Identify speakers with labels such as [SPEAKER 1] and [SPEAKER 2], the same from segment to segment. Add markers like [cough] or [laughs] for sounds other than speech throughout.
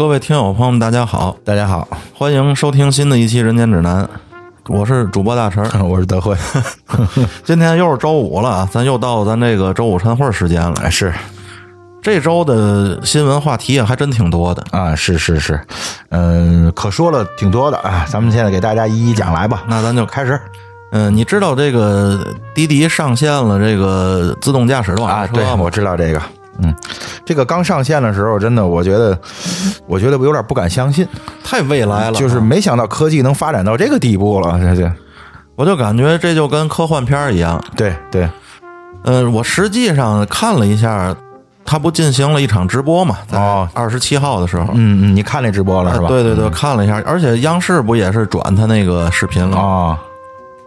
[SPEAKER 1] 各位听友朋友们，大家好，
[SPEAKER 2] 大家好，
[SPEAKER 1] 欢迎收听新的一期《人间指南》，我是主播大陈，[laughs]
[SPEAKER 2] 我是德惠。[laughs]
[SPEAKER 1] 今天又是周五了啊，咱又到咱这个周五晨会时间了。
[SPEAKER 2] 哎，是
[SPEAKER 1] 这周的新闻话题啊，还真挺多的。
[SPEAKER 2] 啊，是是是，嗯，可说了挺多的啊，咱们现在给大家一一讲来吧。
[SPEAKER 1] 那咱就开始。嗯，你知道这个滴滴上线了这个自动驾驶的网
[SPEAKER 2] 啊？
[SPEAKER 1] 约车吗？
[SPEAKER 2] 对，我知道这个。嗯，这个刚上线的时候，真的，我觉得，我觉得我有点不敢相信，
[SPEAKER 1] 太未来了，
[SPEAKER 2] 就是没想到科技能发展到这个地步了。这这，
[SPEAKER 1] 我就感觉这就跟科幻片儿一样。
[SPEAKER 2] 对对，
[SPEAKER 1] 嗯，我实际上看了一下，他不进行了一场直播嘛？在
[SPEAKER 2] 哦
[SPEAKER 1] 二十七号的时候，
[SPEAKER 2] 嗯嗯，你看那直播了是吧？
[SPEAKER 1] 啊对对对，看了一下，而且央视不也是转他那个视频了？
[SPEAKER 2] 啊，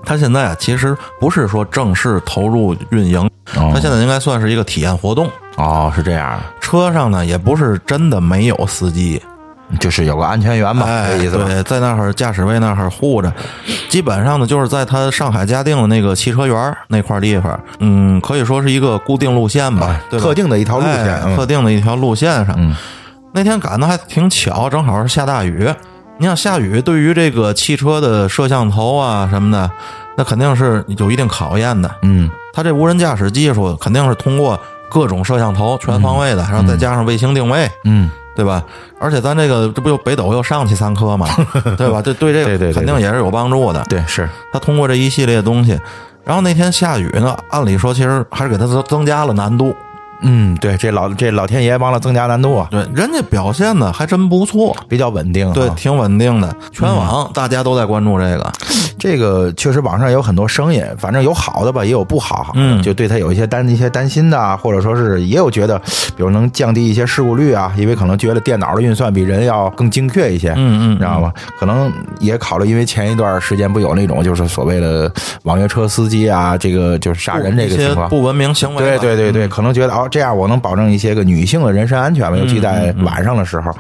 [SPEAKER 1] 他现在啊，其实不是说正式投入运营，
[SPEAKER 2] 哦
[SPEAKER 1] 他现在应该算是一个体验活动。
[SPEAKER 2] 哦，是这样，
[SPEAKER 1] 车上呢，也不是真的没有司机，
[SPEAKER 2] 就是有个安全员吧，
[SPEAKER 1] 哎，
[SPEAKER 2] 这意思吧？
[SPEAKER 1] 对，在那儿驾驶位那儿护着，基本上呢，就是在他上海嘉定的那个汽车园那块地方，嗯，可以说是一个固定路线吧，对吧
[SPEAKER 2] 特定的一条路线
[SPEAKER 1] 哎
[SPEAKER 2] 嗯
[SPEAKER 1] 特定的一条路线上。
[SPEAKER 2] 嗯
[SPEAKER 1] 那天赶的还挺巧，正好是下大雨。你想下雨，对于这个汽车的摄像头啊什么的，那肯定是有一定考验的。
[SPEAKER 2] 嗯
[SPEAKER 1] 它这无人驾驶技术肯定是通过各种摄像头全方位的，然后再加上卫星定位，
[SPEAKER 2] 嗯，
[SPEAKER 1] 对吧？而且咱这个这不又北斗又上去三颗嘛，[laughs] 对吧？这对这个肯定也是有帮助的。
[SPEAKER 2] 对，是，
[SPEAKER 1] 他通过这一系列东西，然后那天下雨呢，按理说其实还是给他增增加了难度。
[SPEAKER 2] 嗯，对，这老这老天爷帮了增加难度啊，
[SPEAKER 1] 对，人家表现的还真不错，
[SPEAKER 2] 比较稳定啊。
[SPEAKER 1] 对，挺稳定的。全网大家都在关注这个，
[SPEAKER 2] 这个确实网上有很多声音，反正有好的吧，也有不好，
[SPEAKER 1] 嗯
[SPEAKER 2] 就对他有一些担一些担心的啊，或者说是也有觉得，比如能降低一些事故率啊，因为可能觉得电脑的运算比人要更精确一些，
[SPEAKER 1] 嗯嗯
[SPEAKER 2] 知道吗？可能也考虑，因为前一段时间不有那种就是所谓的网约车司机啊，这个就是杀人这个情况。
[SPEAKER 1] 不文明行为。
[SPEAKER 2] 对对对对，可能觉得哦，这样我能保证一些个女性的人身安全吧，尤其在晚上的时候，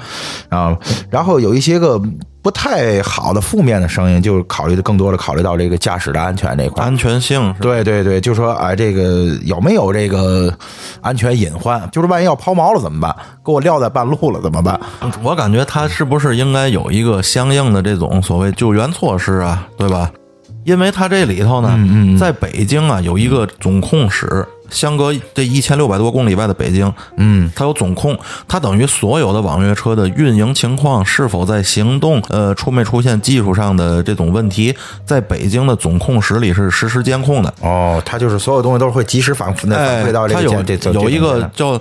[SPEAKER 2] 啊，然后有一些个不太好的负面的声音，就考虑的更多的考虑到这个驾驶的安全这一块。
[SPEAKER 1] 安全性是
[SPEAKER 2] 对对对，就说哎，这个有没有这个安全隐患？就是万一要抛锚了怎么办？给我撂在半路了怎么办？
[SPEAKER 1] 我感觉他是不是应该有一个相应的这种所谓救援措施啊，对吧？因为他这里头呢，
[SPEAKER 2] 嗯
[SPEAKER 1] 在北京啊有一个总控室，相隔这一千六百多公里外的北京，
[SPEAKER 2] 嗯，
[SPEAKER 1] 它有总控，它等于所有的网约车的运营情况是否在行动，呃，出没出现技术上的这种问题，在北京的总控室里是实时监控的。
[SPEAKER 2] 哦，它就是所有东西都是会及时反复的反
[SPEAKER 1] 哎
[SPEAKER 2] 馈到，这
[SPEAKER 1] 它有
[SPEAKER 2] 个监这这
[SPEAKER 1] 有一
[SPEAKER 2] 个
[SPEAKER 1] 个叫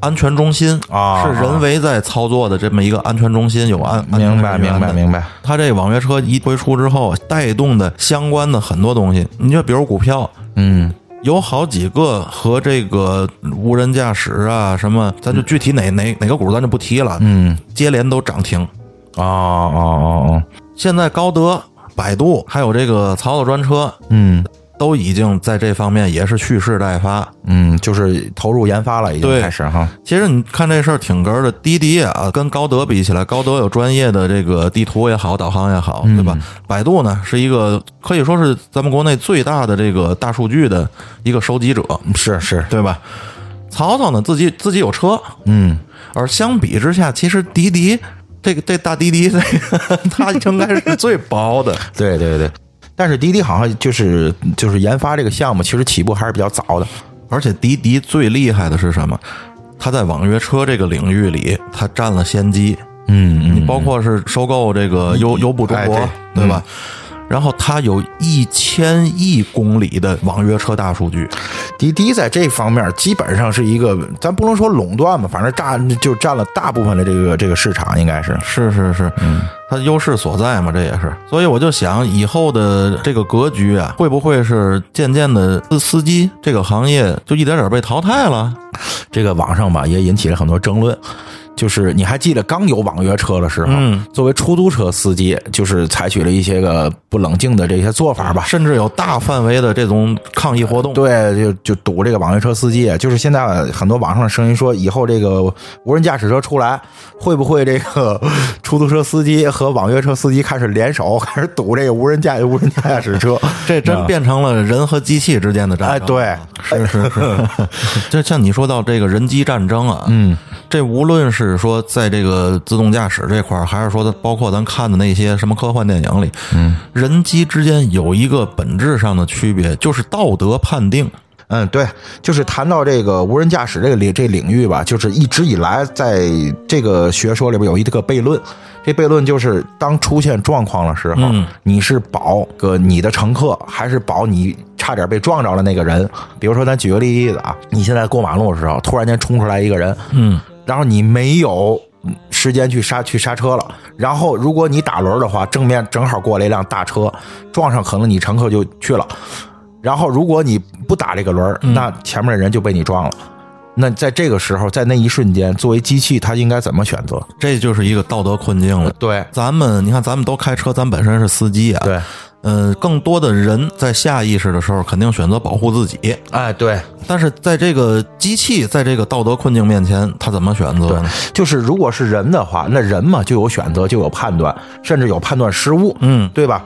[SPEAKER 1] 安全中心
[SPEAKER 2] 啊
[SPEAKER 1] 是人为在操作的这么一个安全中心，有安
[SPEAKER 2] 明白明白明白。
[SPEAKER 1] 它这网约车一推出之后，带动的相关的很多东西，你就比如股票，
[SPEAKER 2] 嗯
[SPEAKER 1] 有好几个和这个无人驾驶啊什么，咱就具体哪哪哪个股咱就不提了，
[SPEAKER 2] 嗯，
[SPEAKER 1] 接连都涨停。
[SPEAKER 2] 哦哦哦哦，
[SPEAKER 1] 现在高德、百度还有这个曹操专车，
[SPEAKER 2] 嗯
[SPEAKER 1] 都已经在这方面也是蓄势待发。
[SPEAKER 2] 嗯，就是投入研发了，已经
[SPEAKER 1] 对
[SPEAKER 2] 开始哈。
[SPEAKER 1] 其实你看这事儿挺哏儿的，滴滴啊，跟高德比起来，高德有专业的这个地图也好，导航也好，对吧？百度呢是一个可以说是咱们国内最大的这个大数据的一个收集者，
[SPEAKER 2] 是是，
[SPEAKER 1] 对吧？曹操呢自己自己有车，
[SPEAKER 2] 嗯，
[SPEAKER 1] 而相比之下，其实滴滴这个这大滴滴这个它应该是最薄的。
[SPEAKER 2] 对对对。但是滴滴好像就是就是研发这个项目，其实起步还是比较早的。
[SPEAKER 1] 而且滴滴最厉害的是什么？它在网约车这个领域里，它占了先机。
[SPEAKER 2] 嗯
[SPEAKER 1] 你包括是收购这个优优步中国，
[SPEAKER 2] 哎
[SPEAKER 1] 对吧？然后它有一千亿公里的网约车大数据，
[SPEAKER 2] 滴滴在这方面基本上是一个，咱不能说垄断吧，反正占就占了大部分的这个这个市场，应该是。
[SPEAKER 1] 是是是，嗯，它优势所在嘛，这也是。所以我就想，以后的这个格局啊，会不会是渐渐的司司机这个行业就一点点被淘汰了？
[SPEAKER 2] 这个网上吧也引起了很多争论。就是你还记得刚有网约车的时候，
[SPEAKER 1] 嗯
[SPEAKER 2] 作为出租车司机，就是采取了一些个不冷静的这些做法吧。
[SPEAKER 1] 甚至有大范围的这种抗议活动。
[SPEAKER 2] 对，就就堵这个网约车司机，就是现在很多网上的声音说，以后这个无人驾驶车出来，会不会这个 [laughs] 出租车司机和网约车司机开始联手，开始堵这个无人驾无人驾驶车？[laughs]
[SPEAKER 1] 这真变成了人和机器之间的战争。
[SPEAKER 2] 哎，对，
[SPEAKER 1] 是是是，[laughs] 就像你说到这个人机战争啊，
[SPEAKER 2] 嗯，
[SPEAKER 1] 这无论是是说在这个自动驾驶这块儿，还是说包括咱看的那些什么科幻电影里，嗯，人机之间有一个本质上的区别，就是道德判定。
[SPEAKER 2] 嗯，对，就是谈到这个无人驾驶这个领这领域吧，就是一直以来在这个学说里边有一个悖论，这悖论就是当出现状况的时候，你是保个你的乘客，还是保你差点被撞着了那个人？比如说，咱举个例子啊，你现在过马路的时候，突然间冲出来一个人，
[SPEAKER 1] 嗯，
[SPEAKER 2] 然后你没有时间去刹去刹车了，然后如果你打轮的话，正面正好过来一辆大车，撞上可能你乘客就去了。然后，如果你不打这个轮儿，那前面的人就被你撞了。那在这个时候，在那一瞬间，作为机器，它应该怎么选择？
[SPEAKER 1] 这就是一个道德困境了。
[SPEAKER 2] 对，
[SPEAKER 1] 咱们你看，咱们都开车，咱本身是司机啊。
[SPEAKER 2] 对，
[SPEAKER 1] 嗯，更多的人在下意识的时候，肯定选择保护自己。
[SPEAKER 2] 哎，对。
[SPEAKER 1] 但是在这个机器在这个道德困境面前，他怎么选择呢？
[SPEAKER 2] 就是如果是人的话，那人嘛就有选择，就有判断，甚至有判断失误。
[SPEAKER 1] 嗯，
[SPEAKER 2] 对吧？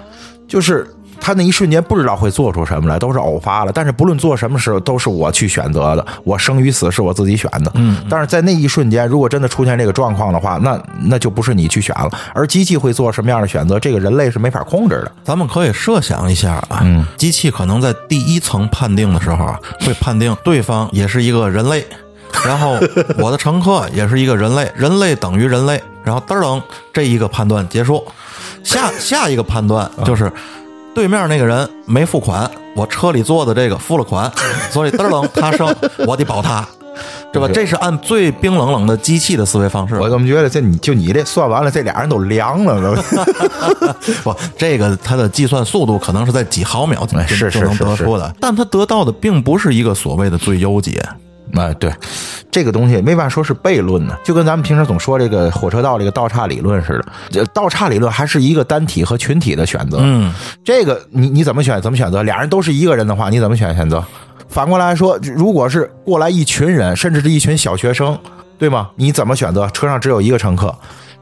[SPEAKER 2] 就是。他那一瞬间不知道会做出什么来，都是偶发了。但是不论做什么时候，都是我去选择的。我生与死是我自己选的。
[SPEAKER 1] 嗯。
[SPEAKER 2] 但是在那一瞬间，如果真的出现这个状况的话，那那就不是你去选了，而机器会做什么样的选择，这个人类是没法控制的。
[SPEAKER 1] 咱们可以设想一下啊，机器可能在第一层判定的时候啊，会判定对方也是一个人类，[laughs] 然后我的乘客也是一个人类，人类等于人类，然后噔噔，这一个判断结束。下下一个判断就是。对面那个人没付款，我车里坐的这个付了款，[laughs] 所以嘚楞他生，我得保他，[laughs] 对吧？这是按最冰冷冷的机器的思维方式。
[SPEAKER 2] 我怎么觉得这你就你这算完了，这俩人都凉了都。[laughs]
[SPEAKER 1] 不，这个他的计算速度可能是在几毫秒
[SPEAKER 2] 是
[SPEAKER 1] 就能得出的，但他得到的并不是一个所谓的最优解。
[SPEAKER 2] 哎，对，这个东西没法说是悖论呢，就跟咱们平时总说这个火车道这个倒岔理论似的。这倒岔理论还是一个单体和群体的选择。
[SPEAKER 1] 嗯，
[SPEAKER 2] 这个你你怎么选？怎么选择？俩人都是一个人的话，你怎么选选择？反过来说，如果是过来一群人，甚至是一群小学生，对吗？你怎么选择？车上只有一个乘客。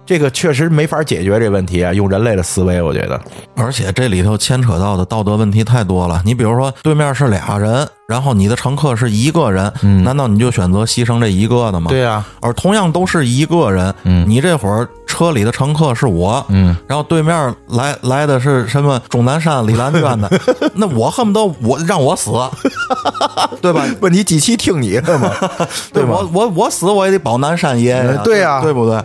[SPEAKER 2] 这个确实没法解决这问题啊！用人类的思维，我觉得，
[SPEAKER 1] 而且这里头牵扯到的道德问题太多了。你比如说，对面是俩人，然后你的乘客是一个人，难道你就选择牺牲这一个的吗？
[SPEAKER 2] 对呀。
[SPEAKER 1] 而同样都是一个人，你这会儿车里的乘客是我，
[SPEAKER 2] 嗯，
[SPEAKER 1] 然后对面来来的是什么钟南山、李兰娟的，[laughs] 那我恨不得我让我死，[laughs] 对吧？
[SPEAKER 2] 问你机器听你的 [laughs] 吗？对
[SPEAKER 1] 我我我死我也得保南山爷呀，
[SPEAKER 2] 对呀，
[SPEAKER 1] 对不对？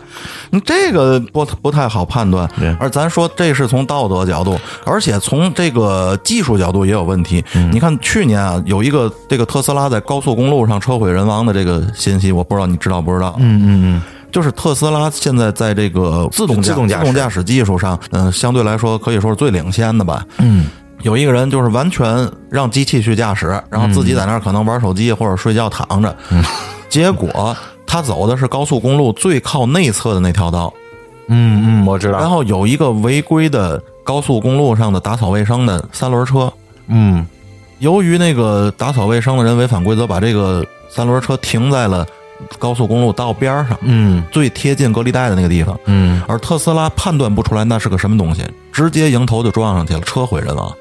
[SPEAKER 1] 你这个不不太好判断，而咱说这是从道德角度，而且从这个技术角度也有问题。你看去年啊，有一个这个特斯拉在高速公路上车毁人亡的这个信息，我不知道你知道不知道？
[SPEAKER 2] 嗯嗯嗯，
[SPEAKER 1] 就是特斯拉现在在这个自动
[SPEAKER 2] 自动
[SPEAKER 1] 自动驾驶技术上，嗯，相对来说可以说是最领先的吧。
[SPEAKER 2] 嗯，
[SPEAKER 1] 有一个人就是完全让机器去驾驶，然后自己在那儿可能玩手机或者睡觉躺着，嗯结果。他走的是高速公路最靠内侧的那条道，
[SPEAKER 2] 嗯嗯，我知道。
[SPEAKER 1] 然后有一个违规的高速公路上的打扫卫生的三轮车，
[SPEAKER 2] 嗯，
[SPEAKER 1] 由于那个打扫卫生的人违反规则，把这个三轮车停在了高速公路道边上，
[SPEAKER 2] 嗯，
[SPEAKER 1] 最贴近隔离带的那个地方，
[SPEAKER 2] 嗯，
[SPEAKER 1] 而特斯拉判断不出来那是个什么东西，直接迎头就撞上去了，车毁人亡。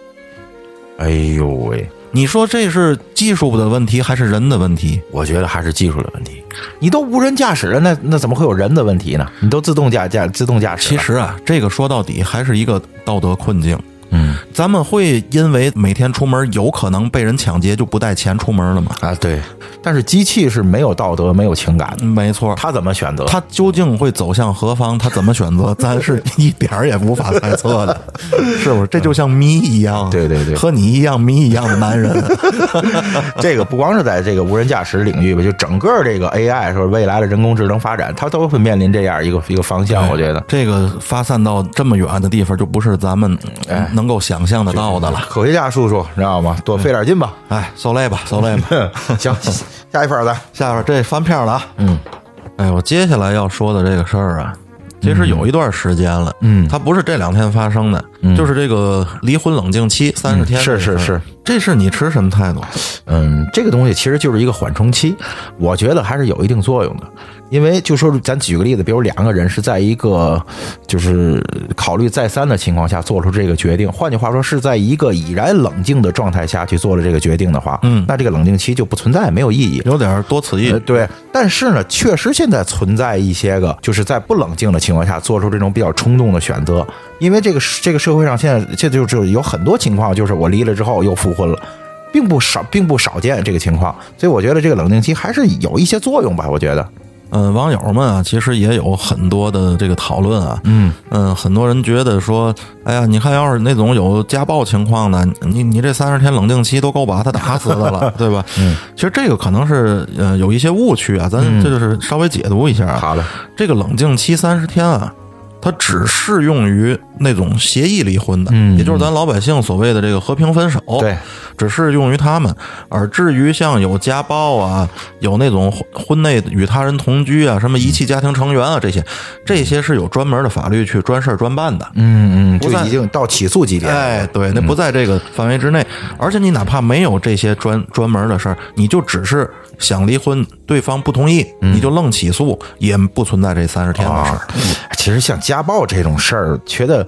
[SPEAKER 2] 哎呦喂！
[SPEAKER 1] 你说这是技术的问题还是人的问题？
[SPEAKER 2] 我觉得还是技术的问题。你都无人驾驶了，那那怎么会有人的问题呢？你都自动驾驾自动驾驶。
[SPEAKER 1] 其实啊，这个说到底还是一个道德困境。
[SPEAKER 2] 嗯，
[SPEAKER 1] 咱们会因为每天出门有可能被人抢劫就不带钱出门了吗？
[SPEAKER 2] 啊，对。但是机器是没有道德、没有情感的，
[SPEAKER 1] 没错。
[SPEAKER 2] 他怎么选择？
[SPEAKER 1] 他究竟会走向何方？他怎么选择？[laughs] 咱是一点儿也无法猜测的，[laughs] 是不是？这就像谜一样。
[SPEAKER 2] 对对对，
[SPEAKER 1] 和你一样谜一样的男人。[laughs]
[SPEAKER 2] 这个不光是在这个无人驾驶领域吧，就整个这个 AI 说未来的人工智能发展，它都会面临这样一个一个方向。我觉得
[SPEAKER 1] 这个发散到这么远的地方，就不是咱们能够想象得到的了。
[SPEAKER 2] 科学家叔叔，知道吗？多费点劲吧。
[SPEAKER 1] 哎，受累吧，受累吧。
[SPEAKER 2] 行。下一份来
[SPEAKER 1] 下边这翻篇了啊。
[SPEAKER 2] 嗯，
[SPEAKER 1] 哎，我接下来要说的这个事儿啊，其实有一段时间了。
[SPEAKER 2] 嗯，
[SPEAKER 1] 它不是这两天发生的，就是这个离婚冷静期三十天。
[SPEAKER 2] 是是是，
[SPEAKER 1] 这是你持什么态度？
[SPEAKER 2] 嗯，这个东西其实就是一个缓冲期，我觉得还是有一定作用的。因为就说咱举个例子，比如两个人是在一个就是考虑再三的情况下做出这个决定，换句话说是在一个已然冷静的状态下去做了这个决定的话，
[SPEAKER 1] 嗯
[SPEAKER 2] 那这个冷静期就不存在，没有意义。
[SPEAKER 1] 有点多此一
[SPEAKER 2] 呃，。对，但是呢，确实现在存在一些个，就是在不冷静的情况下做出这种比较冲动的选择，因为这个这个社会上现在这就就有很多情况，就是我离了之后又复婚了。并不少，并不少见这个情况，所以我觉得这个冷静期还是有一些作用吧。我觉得，
[SPEAKER 1] 嗯，网友们啊，其实也有很多的这个讨论啊。
[SPEAKER 2] 嗯
[SPEAKER 1] 嗯，很多人觉得说，哎呀，你看，要是那种有家暴情况的，你你这三十天冷静期都够把他打死的了，[laughs] 对吧？
[SPEAKER 2] 嗯，
[SPEAKER 1] 其实这个可能是呃有一些误区啊，咱这就是稍微解读一下啊。
[SPEAKER 2] 好的，
[SPEAKER 1] 这个冷静期三十天啊，它只适用于那种协议离婚的，
[SPEAKER 2] 嗯
[SPEAKER 1] 也就是咱老百姓所谓的这个和平分手，
[SPEAKER 2] 对，
[SPEAKER 1] 只适用于他们。而至于像有家暴啊，有那种婚婚内与他人同居啊，什么遗弃家庭成员啊，这些，这些是有专门的法律去专事儿专办的。
[SPEAKER 2] 嗯嗯，就已经到起诉级别了。
[SPEAKER 1] 哎，对，那不在这个范围之内。而且你哪怕没有这些专专门的事儿，你就只是想离婚，对方不同意，你就愣起诉，也不存在这三十天的事儿。
[SPEAKER 2] 啊，其实像家暴这种事儿，觉得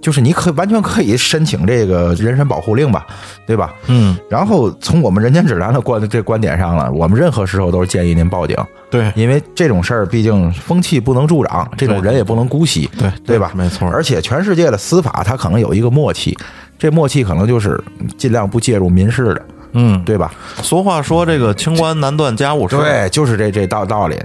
[SPEAKER 2] 就是你可完全可以申请这个人身保护令吧，对吧？
[SPEAKER 1] 嗯，
[SPEAKER 2] 然后从我们人间指南的观这观点上了，我们任何时候都是建议您报警，
[SPEAKER 1] 对
[SPEAKER 2] 因为这种事儿毕竟风气不能助长，这种人也不能姑息，
[SPEAKER 1] 对
[SPEAKER 2] 对吧？
[SPEAKER 1] 没错
[SPEAKER 2] 而且全世界的司法它可能有一个默契，这默契可能就是尽量不介入民事的，
[SPEAKER 1] 嗯，
[SPEAKER 2] 对吧？
[SPEAKER 1] 俗话说这个清官难断家务事。，
[SPEAKER 2] 对，就是这这道道理。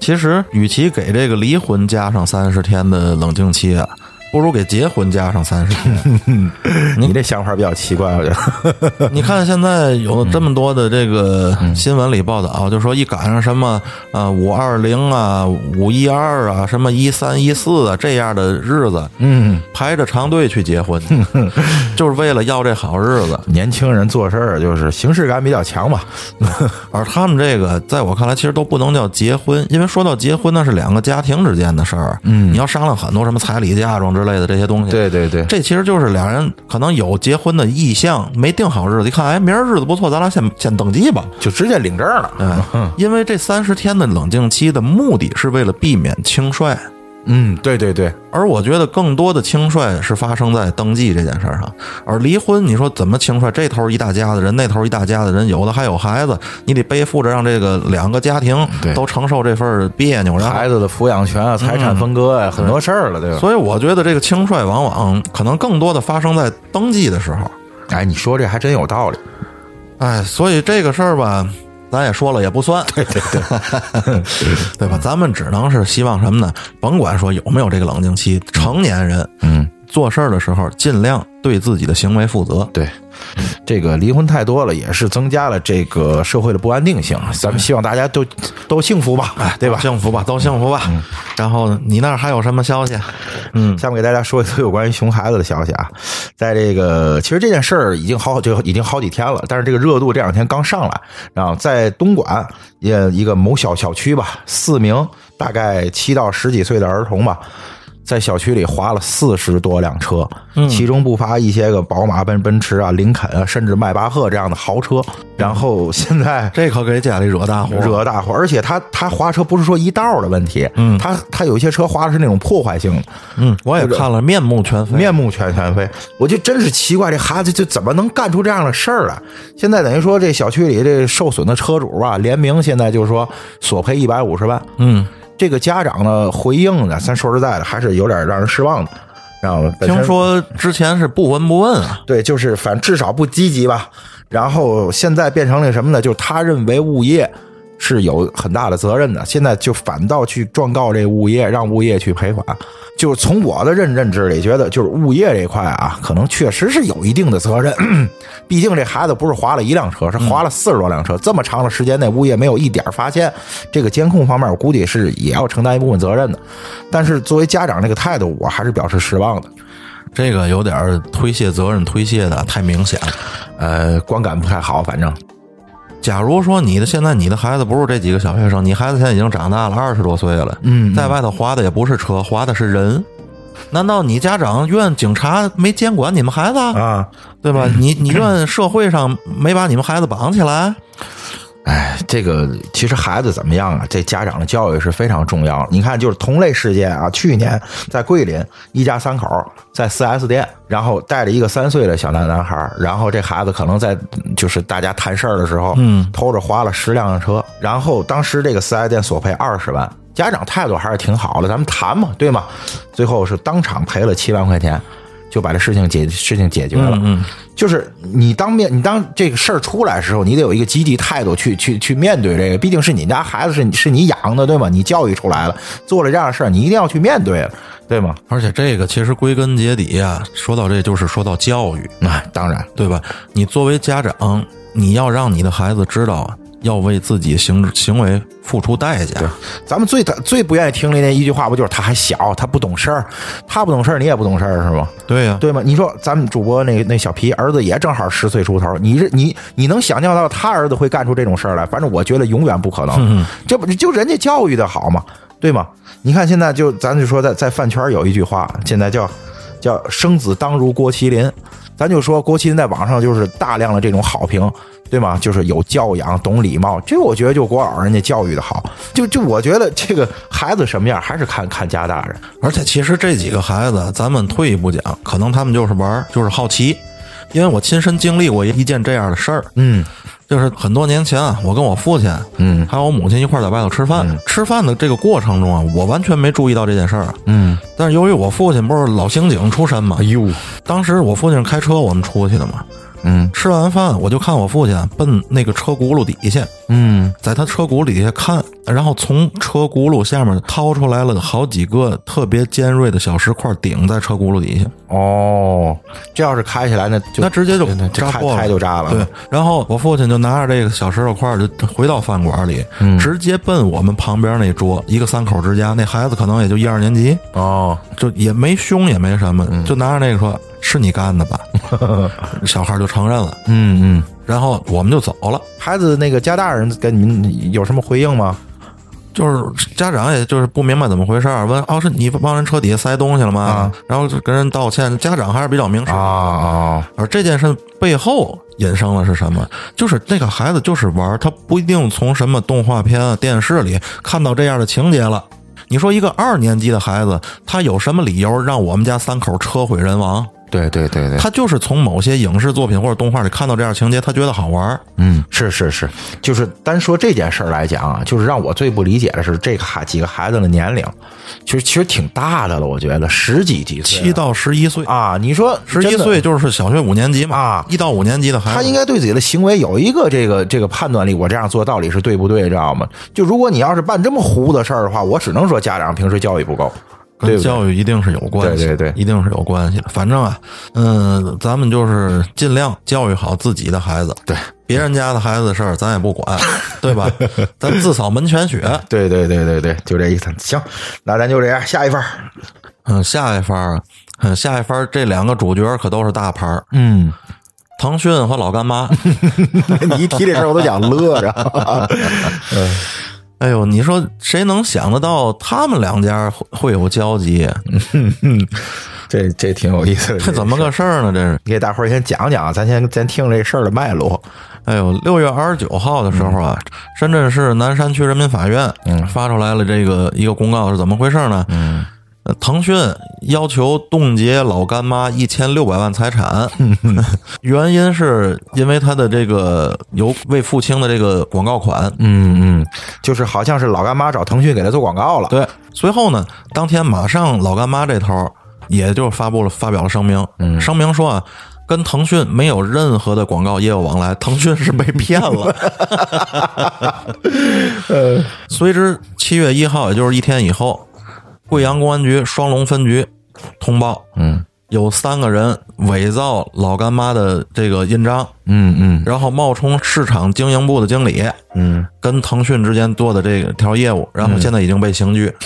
[SPEAKER 1] 其实与其给这个离婚加上三十天的冷静期啊，不如给结婚加上三十天。[laughs]
[SPEAKER 2] 你这想法比较奇怪，我觉得。[laughs]
[SPEAKER 1] 你看现在有这么多的这个新闻里报道，就说一赶上什么啊五二零啊、五一二啊、什么一三一四啊这样的日子，
[SPEAKER 2] 嗯，
[SPEAKER 1] 排着长队去结婚，[laughs] 就是为了要这好日子。
[SPEAKER 2] 年轻人做事儿就是形式感比较强吧。
[SPEAKER 1] 而他们这个，在我看来，其实都不能叫结婚，因为说到结婚，那是两个家庭之间的事儿。
[SPEAKER 2] 嗯
[SPEAKER 1] 你要商量很多什么彩礼、嫁妆之类的这些东西。
[SPEAKER 2] 对对对，
[SPEAKER 1] 这其实就是俩人可能有结婚的意向，没定好日子。一看，哎，明儿日子不错，咱俩先先登记吧。
[SPEAKER 2] 就直接领证了。
[SPEAKER 1] 嗯，因为这三十天的冷静期的目的是为了避免轻率，
[SPEAKER 2] 嗯，对对对，
[SPEAKER 1] 而我觉得更多的轻率是发生在登记这件事儿上。而离婚，你说怎么轻率？这头一大家子人，那头一大家子人，有的还有孩子，你得背负着让这个两个家庭都承受这份别扭，然后
[SPEAKER 2] 孩子的抚养权啊、财产分割啊，很多事儿了，对吧？
[SPEAKER 1] 所以我觉得这个轻率往往可能更多的发生在登记的时候。
[SPEAKER 2] 哎，你说这还真有道理。
[SPEAKER 1] 哎，所以这个事儿吧，咱也说了也不算，对对对，[laughs] 对吧？咱们只能是希望什么呢？甭管说有没有这个冷静期，成年人
[SPEAKER 2] 嗯，
[SPEAKER 1] 做事儿的时候尽量对自己的行为负责。
[SPEAKER 2] 对，这个离婚太多了，也是增加了这个社会的不安定性。咱们希望大家都都幸福吧，哎，对吧？
[SPEAKER 1] 幸福吧，都幸福吧。然后你那儿还有什么消息？嗯，
[SPEAKER 2] 下面给大家说一说有关于熊孩子的消息啊，在这个其实这件事儿已经好就已经好几天了，但是这个热度这两天刚上来，然后在东莞也一个某小小区吧，四名大概七到十几岁的儿童吧。在小区里划了四十多辆车，其中不乏一些个宝马、奔奔驰啊、林肯啊，甚至迈巴赫这样的豪车。然后现在 [laughs]
[SPEAKER 1] 这可给家里惹大祸。
[SPEAKER 2] 惹大祸，而且他他划车不是说一道的问题，嗯，他他有一些车划的是那种破坏性的，
[SPEAKER 1] 嗯，我也看了，面目全非。
[SPEAKER 2] 面目全全非。我就真是奇怪，这孩子就怎么能干出这样的事儿来？现在等于说这小区里这受损的车主啊，联名现在就是说索赔一百五十万。
[SPEAKER 1] 嗯，
[SPEAKER 2] 这个家长呢回应呢，咱说实在的，还是有点让人失望的。然后本身
[SPEAKER 1] 听说之前是不闻不问啊。
[SPEAKER 2] 对，就是反正至少不积极吧。然后现在变成了什么呢？就是他认为物业是有很大的责任的，现在就反倒去状告这物业，让物业去赔款。就是从我的认认知里，觉得就是物业这块啊，可能确实是有一定的责任。[clears throat] 毕竟这孩子不是划了一辆车，是划了四十多辆车，这么长的时间内，物业没有一点发现。这个监控方面，我估计是也要承担一部分责任的。但是作为家长这个态度，我还是表示失望的。
[SPEAKER 1] 这个有点推卸责任，推卸的太明显了。
[SPEAKER 2] 呃，观感不太好，反正。
[SPEAKER 1] 假如说你的现在你的孩子不是这几个小学生，你孩子现在已经长大了，二十多岁了，
[SPEAKER 2] 嗯
[SPEAKER 1] 在外头划的也不是车，划的是人。难道你家长怨警察没监管你们孩子，
[SPEAKER 2] 啊，
[SPEAKER 1] 对吧？你你怨社会上没把你们孩子绑起来？
[SPEAKER 2] 哎，这个其实孩子怎么样啊？这家长的教育是非常重要。你看，就是同类事件啊，去年在桂林，一家三口在 4S 店，然后带着一个三岁的小男男孩，然后这孩子可能在就是大家谈事儿的时候，嗯，偷着划了十辆车，然后当时这个 4S 店索赔二十万，家长态度还是挺好的，咱们谈嘛，对吗？最后是当场赔了七万块钱。就把这事情解事情解决了，
[SPEAKER 1] 嗯，
[SPEAKER 2] 就是你当面你当这个事儿出来的时候，你得有一个积极态度去去去面对这个，毕竟是你家孩子，是你是你养的，对吗？你教育出来了，做了这样的事儿，你一定要去面对，对吗？
[SPEAKER 1] 而且这个其实归根结底啊，说到这就是说到教育，
[SPEAKER 2] 那当然，
[SPEAKER 1] 对吧？你作为家长，你要让你的孩子知道。要为自己行行为付出代价。
[SPEAKER 2] 对，咱们最最不愿意听的那一句话，不就是他还小，他不懂事儿，他不懂事儿，你也不懂事儿，是吗？
[SPEAKER 1] 对呀，
[SPEAKER 2] 对吗？你说咱们主播那那小皮儿子也正好十岁出头，你你你能想象到他儿子会干出这种事儿来？反正我觉得永远不可能。这不就人家教育的好吗？对吗？你看现在就咱就说在在饭圈有一句话，现在叫叫生子当如郭麒麟，咱就说郭麒麟在网上就是大量的这种好评。对吗？就是有教养、懂礼貌，这我觉得就国老人家教育的好。就就我觉得这个孩子什么样，还是看看家大人。
[SPEAKER 1] 而且其实这几个孩子，咱们退一步讲，可能他们就是玩，就是好奇。因为我亲身经历过一件这样的事儿。
[SPEAKER 2] 嗯，
[SPEAKER 1] 就是很多年前啊，我跟我父亲，
[SPEAKER 2] 嗯，
[SPEAKER 1] 还有我母亲一块在外头吃饭。吃饭的这个过程中啊，我完全没注意到这件事儿。
[SPEAKER 2] 嗯，
[SPEAKER 1] 但是由于我父亲不是老刑警出身嘛，
[SPEAKER 2] 哎呦，
[SPEAKER 1] 当时我父亲开车，我们出去的嘛。
[SPEAKER 2] 嗯，
[SPEAKER 1] 吃完饭我就看我父亲奔那个车轱辘底下，
[SPEAKER 2] 嗯，
[SPEAKER 1] 在他车轱辘底下看，然后从车轱辘下面掏出来了好几个特别尖锐的小石块，顶在车轱辘底下。
[SPEAKER 2] 哦，这要是开起来，那
[SPEAKER 1] 那直接就
[SPEAKER 2] 扎破了，就扎了。
[SPEAKER 1] 对，然后我父亲就拿着这个小石头块就回到饭馆里，直接奔我们旁边那桌，一个三口之家，那孩子可能也就一二年级，
[SPEAKER 2] 哦，
[SPEAKER 1] 就也没凶也没什么，就拿着那个说。是你干的吧？[laughs] 小孩就承认了。
[SPEAKER 2] 嗯嗯，
[SPEAKER 1] 然后我们就走了。
[SPEAKER 2] 孩子那个家大人跟你们有什么回应吗？
[SPEAKER 1] 就是家长也就是不明白怎么回事儿，问哦是你帮人车底下塞东西了吗？然后就跟人道歉。家长还是比较明事
[SPEAKER 2] 啊啊。
[SPEAKER 1] 而这件事背后引生了是什么？就是那个孩子就是玩，他不一定从什么动画片、电视里看到这样的情节了。你说一个二年级的孩子，他有什么理由让我们家三口车毁人亡？
[SPEAKER 2] 对对对对，
[SPEAKER 1] 他就是从某些影视作品或者动画里看到这样情节，他觉得好玩
[SPEAKER 2] 嗯，是是是，就是单说这件事儿来讲啊，就是让我最不理解的是这个孩几个孩子的年龄，其实其实挺大的了，我觉得十几几岁，
[SPEAKER 1] 七到十一岁
[SPEAKER 2] 啊。你说
[SPEAKER 1] 十一岁就是小学五年级嘛？
[SPEAKER 2] 啊，
[SPEAKER 1] 一到五年级的孩子，
[SPEAKER 2] 他应该对自己的行为有一个这个这个判断力，我这样做到底是对不对，知道吗？就如果你要是办这么糊的事儿的话，我只能说家长平时教育不够。
[SPEAKER 1] 跟教育一定是有关
[SPEAKER 2] 系，对对对，
[SPEAKER 1] 一定是有关系的。反正啊，嗯，咱们就是尽量教育好自己的孩子，
[SPEAKER 2] 对
[SPEAKER 1] 别人家的孩子的事儿咱也不管，对吧？咱自扫门前雪。[laughs]
[SPEAKER 2] 对对对对对，就这意思。行，那咱就这样，下一番。
[SPEAKER 1] 嗯，下一番，嗯，下一番，这两个主角可都是大牌儿。
[SPEAKER 2] 嗯，
[SPEAKER 1] 腾讯和老干妈。[laughs]
[SPEAKER 2] 你一提这事儿，我都想乐着。[laughs] 嗯。
[SPEAKER 1] 哎呦，你说谁能想得到他们两家会会有交集？[laughs]
[SPEAKER 2] 这这挺有意思的。
[SPEAKER 1] 这怎么个事儿呢？这是
[SPEAKER 2] 给大伙儿先讲讲，咱先先听这事儿的脉络。
[SPEAKER 1] 哎呦，六月二十九号的时候啊，深圳市南山区人民法院发出来了这个一个公告，是怎么回事呢？
[SPEAKER 2] 嗯。
[SPEAKER 1] 腾讯要求冻结老干妈一千六百万财产，[laughs] 原因是因为他的这个有未付清的这个广告款。
[SPEAKER 2] 嗯嗯，就是好像是老干妈找腾讯给他做广告了。
[SPEAKER 1] 对，随后呢，当天马上老干妈这头也就发布了发表了声明，声明说啊，跟腾讯没有任何的广告业务往来，腾讯是被骗了。[laughs] [laughs] 随之七月一号，也就是一天以后。贵阳公安局双龙分局通报，
[SPEAKER 2] 嗯，
[SPEAKER 1] 有三个人伪造老干妈的这个印章，
[SPEAKER 2] 嗯嗯，
[SPEAKER 1] 然后冒充市场经营部的经理，
[SPEAKER 2] 嗯，
[SPEAKER 1] 跟腾讯之间做的这个条业务，然后现在已经被刑拘。[laughs]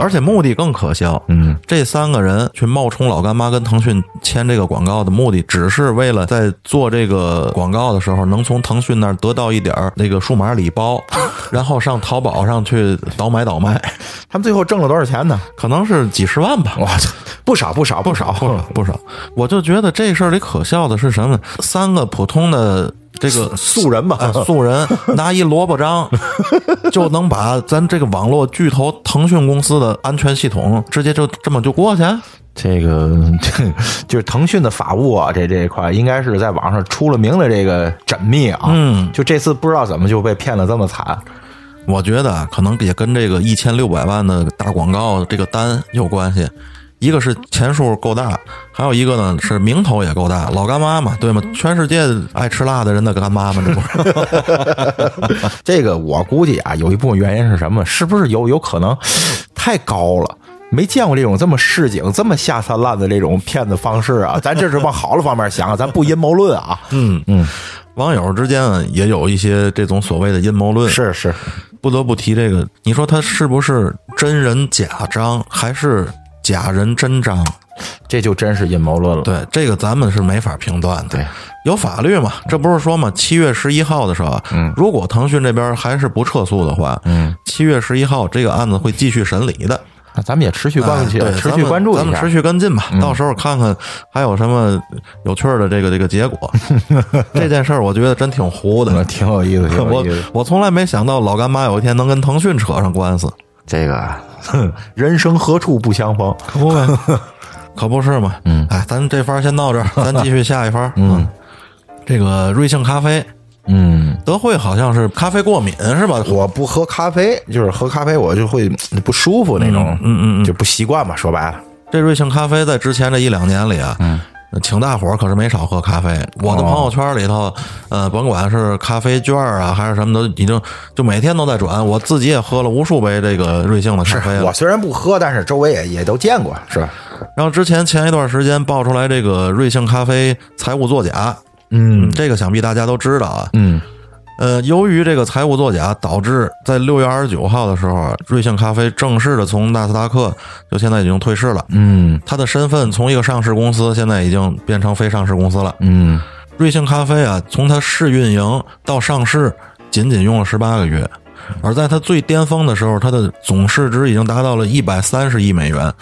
[SPEAKER 1] 而且目的更可笑，
[SPEAKER 2] 嗯，
[SPEAKER 1] 这三个人去冒充老干妈跟腾讯签这个广告的目的，只是为了在做这个广告的时候，能从腾讯那儿得到一点那个数码礼包。[laughs] 然后上淘宝上去倒买倒卖，
[SPEAKER 2] 他们最后挣了多少钱呢？
[SPEAKER 1] 可能是几十。十万吧。
[SPEAKER 2] 哇，不少不少不少
[SPEAKER 1] 不少不少，我就觉得这事儿里可笑的是什么？三个普通的这个
[SPEAKER 2] 素人吧
[SPEAKER 1] 哎，素人 [laughs] 拿一萝卜章 [laughs] 就能把咱这个网络巨头腾讯公司的安全系统直接就这么就过去？
[SPEAKER 2] 这个这 [laughs] 就是腾讯的法务啊，这这一块应该是在网上出了名的这个缜密啊。
[SPEAKER 1] 嗯，
[SPEAKER 2] 就这次不知道怎么就被骗的这么惨。
[SPEAKER 1] 我觉得啊可能也跟这个一千六百万的大广告这个单有关系。一个是钱数够大，还有一个呢是名头也够大，老干妈嘛，对吗？全世界爱吃辣的人的干妈嘛，这不是？[laughs]
[SPEAKER 2] 这个我估计啊，有一部分原因是什么？是不是有有可能太高了？没见过这种这么市井、这么下三滥的这种骗子方式啊！咱这是往好的方面想，咱不阴谋论啊。
[SPEAKER 1] 嗯
[SPEAKER 2] 嗯，
[SPEAKER 1] 网友之间啊也有一些这种所谓的阴谋论，
[SPEAKER 2] 是是，
[SPEAKER 1] 不得不提这个。你说他是不是真人假章，还是假人真章？
[SPEAKER 2] 这就真是阴谋论了。
[SPEAKER 1] 对，这个咱们是没法评断的。
[SPEAKER 2] 对，
[SPEAKER 1] 有法律嘛？这不是说嘛？七月十一号的时候，嗯，如果腾讯这边还是不撤诉的话，
[SPEAKER 2] 嗯，
[SPEAKER 1] 七月十一号这个案子会继续审理的。
[SPEAKER 2] 那咱们也持续关注，
[SPEAKER 1] 哎对
[SPEAKER 2] 持续关注一下。
[SPEAKER 1] 咱们持续跟进吧。到时候看看还有什么有趣儿的这个这个结果。[laughs] 这件事儿，我觉得真挺糊的，[laughs]
[SPEAKER 2] 嗯挺有意思，
[SPEAKER 1] 我。我从来没想到老干妈有一天能跟腾讯扯上官司，
[SPEAKER 2] 这个哼人生何处不相逢？
[SPEAKER 1] 可不呗？可不是嘛？
[SPEAKER 2] 嗯，
[SPEAKER 1] 哎，咱这番先到这儿，[laughs] 咱继续下一番。嗯，这个瑞幸咖啡，
[SPEAKER 2] 嗯，
[SPEAKER 1] 德惠好像是咖啡过敏是吧？
[SPEAKER 2] 我不喝咖啡，就是喝咖啡我就会嗯不舒服那种，
[SPEAKER 1] 嗯嗯嗯
[SPEAKER 2] 就不习惯嘛。说白了，
[SPEAKER 1] 这瑞幸咖啡在之前这一两年里啊，
[SPEAKER 2] 嗯，
[SPEAKER 1] 请大伙儿可是没少喝咖啡。我的朋友圈里头，呃，甭管是咖啡券啊，还是什么的，已经就每天都在转。我自己也喝了无数杯这个瑞幸的咖啡了
[SPEAKER 2] 我。虽然不喝，但是周围也也都见过，是吧？
[SPEAKER 1] 然后之前前一段时间爆出来这个瑞幸咖啡财务作假，
[SPEAKER 2] 嗯
[SPEAKER 1] 这个想必大家都知道啊。
[SPEAKER 2] 嗯
[SPEAKER 1] 呃，由于这个财务作假，导致在六月二十九号的时候啊，瑞幸咖啡正式的从纳斯达克就现在已经退市了。
[SPEAKER 2] 嗯
[SPEAKER 1] 它的身份从一个上市公司，现在已经变成非上市公司了。
[SPEAKER 2] 嗯，
[SPEAKER 1] 瑞幸咖啡啊，从它试运营到上市，仅仅用了十八个月，而在它最巅峰的时候，它的总市值已经达到了一百三十亿美元。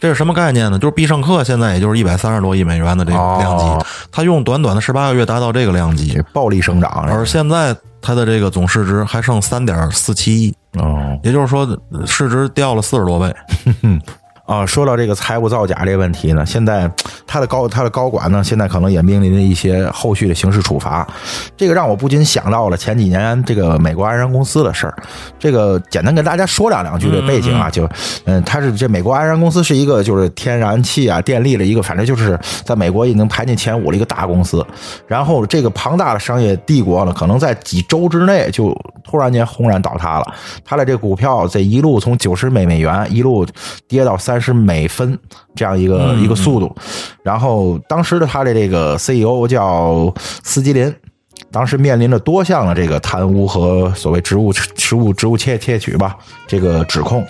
[SPEAKER 1] 这是什么概念呢？就是必胜客现在也就是一百三十多亿美元的这个量级
[SPEAKER 2] 哦，
[SPEAKER 1] 它用短短的十八个月达到这个量级，
[SPEAKER 2] 暴力生长，
[SPEAKER 1] 而现在它的这个总市值还剩三点四七亿，
[SPEAKER 2] 哦
[SPEAKER 1] 也就是说市值掉了四十多倍。[laughs]
[SPEAKER 2] 啊，说到这个财务造假这个问题呢，现在他的高他的高管呢，现在可能也面临着一些后续的刑事处罚。这个让我不禁想到了前几年这个美国安然公司的事儿。这个简单跟大家说两两句这背景啊，就嗯，他是这美国安然公司是一个就是天然气啊、电力的一个，反正就是在美国已经排进前五的一个大公司。然后这个庞大的商业帝国呢，可能在几周之内就突然间轰然倒塌了。他的这股票这一路从九十美美元一路跌到三十每分这样一个、一个速度。然后当时的他的这个 CEO 叫斯基林。当时面临着多项的这个贪污和所谓职务职务职务窃窃取吧这个指控，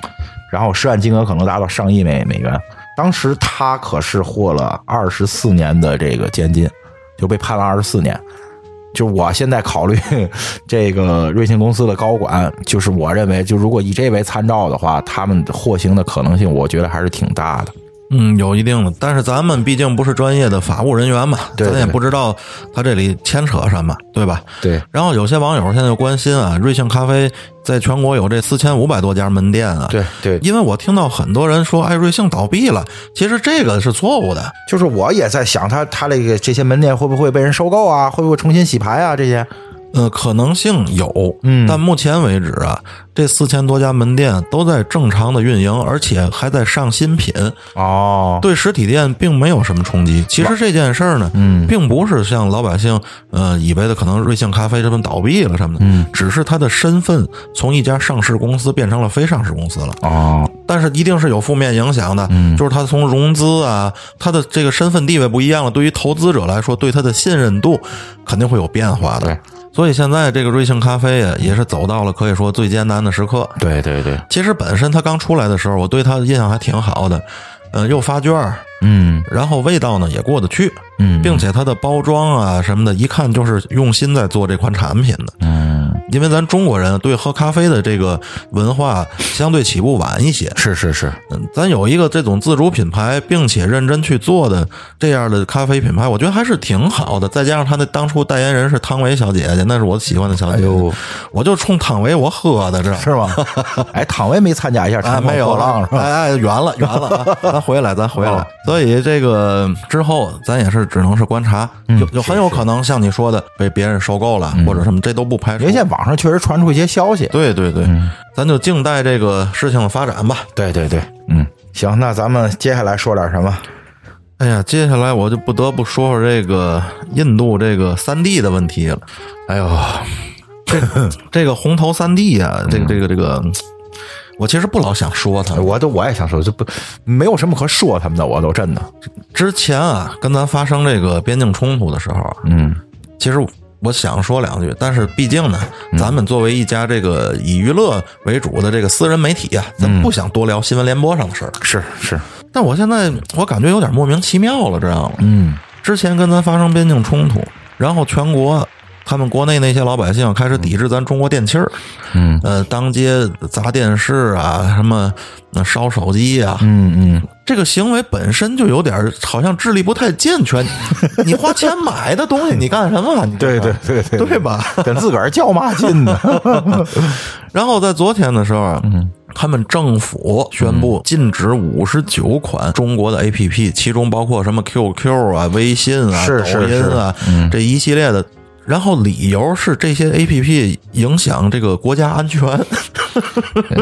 [SPEAKER 2] 然后涉案金额可能达到上亿美美元。当时他可是获了二十四年的这个监禁，就被判了二十四年。就我现在考虑 [laughs] 这个瑞幸公司的高管，就是我认为，就如果以这为参照的话，他们获刑的可能性，我觉得还是挺大的。
[SPEAKER 1] 嗯，有一定的，但是咱们毕竟不是专业的法务人员嘛，
[SPEAKER 2] 对对
[SPEAKER 1] 咱也不知道他这里牵扯什么，对吧？
[SPEAKER 2] 对，
[SPEAKER 1] 然后有些网友现在就关心啊，瑞幸咖啡在全国有这四千五百多家门店啊。
[SPEAKER 2] 对对，
[SPEAKER 1] 因为我听到很多人说，哎，瑞幸倒闭了，其实这个是错误的。
[SPEAKER 2] 就是我也在想他，他这个这些门店会不会被人收购啊？会不会重新洗牌啊？这些，
[SPEAKER 1] 呃，可能性有，
[SPEAKER 2] 嗯
[SPEAKER 1] 但目前为止啊，这四千多家门店都在正常的运营，而且还在上新品，
[SPEAKER 2] 哦，
[SPEAKER 1] 对实体店并没有什么冲击。其实这件事儿呢，
[SPEAKER 2] 嗯
[SPEAKER 1] 并不是像老百姓呃以为的，可能瑞幸咖啡这么倒闭了什么的，
[SPEAKER 2] 嗯，
[SPEAKER 1] 只是它的身份从一家上市公司变成了非上市公司了。
[SPEAKER 2] 哦，
[SPEAKER 1] 但是一定是有负面影响的，
[SPEAKER 2] 嗯
[SPEAKER 1] 就是它从融资啊，它的这个身份地位不一样了，对于投资者来说，对它的信任度肯定会有变化的。
[SPEAKER 2] 对，
[SPEAKER 1] 所以现在这个瑞幸咖啡啊，也是走到了可以说最艰难的时刻。
[SPEAKER 2] 对对对，
[SPEAKER 1] 其实本身它刚出来的时候，我对它的印象还挺好的，呃，又发券儿，
[SPEAKER 2] 嗯
[SPEAKER 1] 然后味道呢也过得去，
[SPEAKER 2] 嗯，
[SPEAKER 1] 并且它的包装啊什么的，一看就是用心在做这款产品的。
[SPEAKER 2] 嗯
[SPEAKER 1] 因为咱中国人对喝咖啡的这个文化相对起步晚一些。
[SPEAKER 2] 是是是，
[SPEAKER 1] 嗯，咱有一个这种自主品牌，并且认真去做的这样的咖啡品牌，我觉得还是挺好的。再加上他那当初代言人是汤唯小姐姐，那是我喜欢的小姐姐，
[SPEAKER 2] 哎呦
[SPEAKER 1] 我就冲汤唯我喝的，这
[SPEAKER 2] 是吗？[laughs] 哎，汤唯没参加一下
[SPEAKER 1] 没有
[SPEAKER 2] 了是吧？
[SPEAKER 1] 哎哎，远了远了啊，咱回来，咱回来
[SPEAKER 2] 哦。
[SPEAKER 1] 所以这个之后，咱也是只能是观察，
[SPEAKER 2] 嗯
[SPEAKER 1] 就就很有可能像你说的被别人收购了，或者什么，这都不排除
[SPEAKER 2] 网上确实传出一些消息。
[SPEAKER 1] 对对对，
[SPEAKER 2] 嗯
[SPEAKER 1] 咱就静待这个事情的发展吧。
[SPEAKER 2] 对对对，嗯，行，那咱们接下来说点什么？
[SPEAKER 1] 哎呀，接下来我就不得不说说这个印度这个三 D 的问题了。
[SPEAKER 2] 哎呦，
[SPEAKER 1] 这 [laughs] 这个红头三 D 啊，
[SPEAKER 2] 嗯 [laughs]
[SPEAKER 1] 这个这个这个，我其实不老想说他。
[SPEAKER 2] 我都我也想说，就不没有什么可说他们的，我都真的，
[SPEAKER 1] 之前啊，跟咱发生这个边境冲突的时候啊，
[SPEAKER 2] 嗯
[SPEAKER 1] 其实我想说两句，但是毕竟呢，咱们作为一家这个以娱乐为主的这个私人媒体啊，咱不想多聊新闻联播上的事儿。
[SPEAKER 2] 是是，
[SPEAKER 1] 但我现在我感觉有点莫名其妙了，知道吗？
[SPEAKER 2] 嗯
[SPEAKER 1] 之前跟咱发生边境冲突，然后全国他们国内那些老百姓开始抵制咱中国电器儿，
[SPEAKER 2] 嗯
[SPEAKER 1] 呃，当街砸电视啊，什么呃烧手机啊，
[SPEAKER 2] 嗯嗯，
[SPEAKER 1] 这个行为本身就有点好像智力不太健全。[laughs] 你花钱买的东西，你干什么
[SPEAKER 2] 对对对对
[SPEAKER 1] 对吧？[laughs]
[SPEAKER 2] 跟自个儿较嘛劲呢？[laughs]
[SPEAKER 1] 然后在昨天的时候啊，他们政府宣布禁止五十九款中国的 APP，其中包括什么 QQ 啊、微信啊、
[SPEAKER 2] 是是
[SPEAKER 1] 抖音啊这一系列的。然后理由是这些 APP 影响这个国家安全。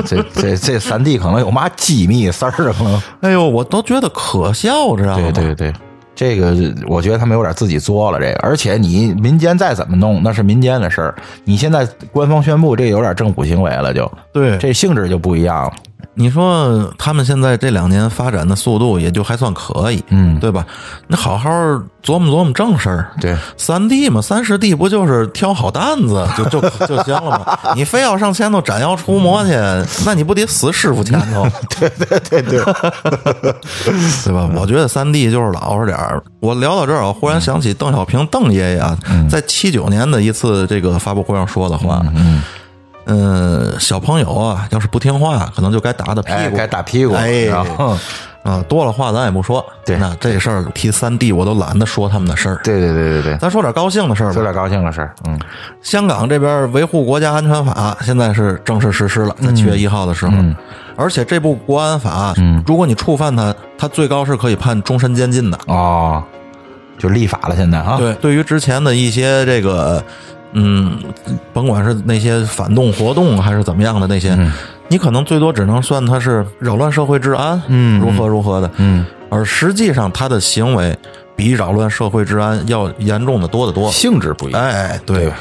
[SPEAKER 2] 这这这三 D 可能有嘛机密事儿可能。
[SPEAKER 1] 哎呦，我都觉得可笑，知道吗？
[SPEAKER 2] 对对对，这个我觉得他们有点自己作了这个，而且你民间再怎么弄，那是民间的事儿。你现在官方宣布，这有点政府行为了就，
[SPEAKER 1] 对
[SPEAKER 2] 这性质就不一样了。
[SPEAKER 1] 你说他们现在这两年发展的速度也就还算可以，
[SPEAKER 2] 嗯
[SPEAKER 1] 对吧？你好好琢磨琢磨正事儿。
[SPEAKER 2] 对，
[SPEAKER 1] 三 D 嘛，三十 D 不就是挑好担子就就就行了吗？[laughs] 你非要上前头斩妖除魔去，那你不得死师傅前头？[laughs]
[SPEAKER 2] 对对对对，
[SPEAKER 1] 对吧？我觉得三 D 就是老实点儿。我聊到这儿，我忽然想起邓小平邓爷爷啊，在七九年的一次这个发布会上说的话，
[SPEAKER 2] 嗯，
[SPEAKER 1] 嗯，小朋友啊，要是不听话，可能就该打打屁
[SPEAKER 2] 哎，
[SPEAKER 1] 股，
[SPEAKER 2] 该打屁股，
[SPEAKER 1] 哎
[SPEAKER 2] 然后。
[SPEAKER 1] 啊，多了话咱也不说。
[SPEAKER 2] 对。
[SPEAKER 1] 那这事儿提三弟我都懒得说他们的事儿。
[SPEAKER 2] 对对对对对，
[SPEAKER 1] 咱说点高兴的事儿吧。
[SPEAKER 2] 说点高兴的事儿，嗯。
[SPEAKER 1] 香港这边维护国家安全法现在是正式实施了，在七月一号的时候，
[SPEAKER 2] 嗯。
[SPEAKER 1] 而且这部国安法，
[SPEAKER 2] 嗯。
[SPEAKER 1] 如果你触犯它，它最高是可以判终身监禁的。
[SPEAKER 2] 哦，就立法了，现在啊，
[SPEAKER 1] 对，对于之前的一些这个，嗯，甭管是那些反动活动还是怎么样的那些，你可能最多只能算他是扰乱社会治安，
[SPEAKER 2] 嗯
[SPEAKER 1] 如何如何的，
[SPEAKER 2] 嗯，
[SPEAKER 1] 而实际上他的行为比扰乱社会治安要严重的多得多。
[SPEAKER 2] 性质不一样，
[SPEAKER 1] 哎，对。
[SPEAKER 2] 对。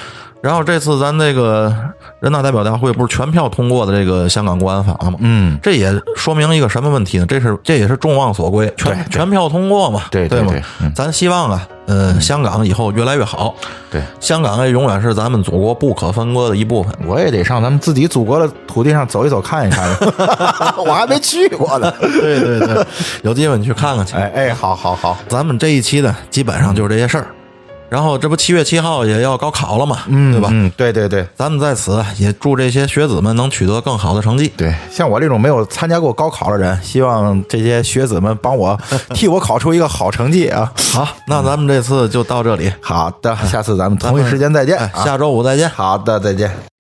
[SPEAKER 1] 然后这次咱这个人大代表大会不是全票通过的这个香港国安法了吗？
[SPEAKER 2] 嗯，
[SPEAKER 1] 这也说明一个什么问题呢？这是这也是众望所归，全全票通过嘛，对
[SPEAKER 2] 对对对嗯？
[SPEAKER 1] 咱希望啊，呃，香港以后越来越好，
[SPEAKER 2] 对。
[SPEAKER 1] 香港也永远是咱们祖国不可分割的一部分。
[SPEAKER 2] 我也得上咱们自己祖国的土地上走一走，看一看。[laughs] [laughs] 我还没去过呢。[laughs]
[SPEAKER 1] 对对对，有机会你去看看去。
[SPEAKER 2] 哎哎，好好好，
[SPEAKER 1] 咱们这一期呢，基本上就是这些事儿。然后这不七月七号也要高考了嘛，
[SPEAKER 2] 嗯，
[SPEAKER 1] 对吧？
[SPEAKER 2] 嗯，对对对
[SPEAKER 1] 咱们在此也祝这些学子们能取得更好的成绩。
[SPEAKER 2] 对，像我这种没有参加过高考的人，希望这些学子们帮我 [laughs] 替我考出一个好成绩啊！
[SPEAKER 1] 好，那咱们这次就到这里，
[SPEAKER 2] 好的，下次咱们同一时间再见。
[SPEAKER 1] 下周五再见。
[SPEAKER 2] 好的，再见。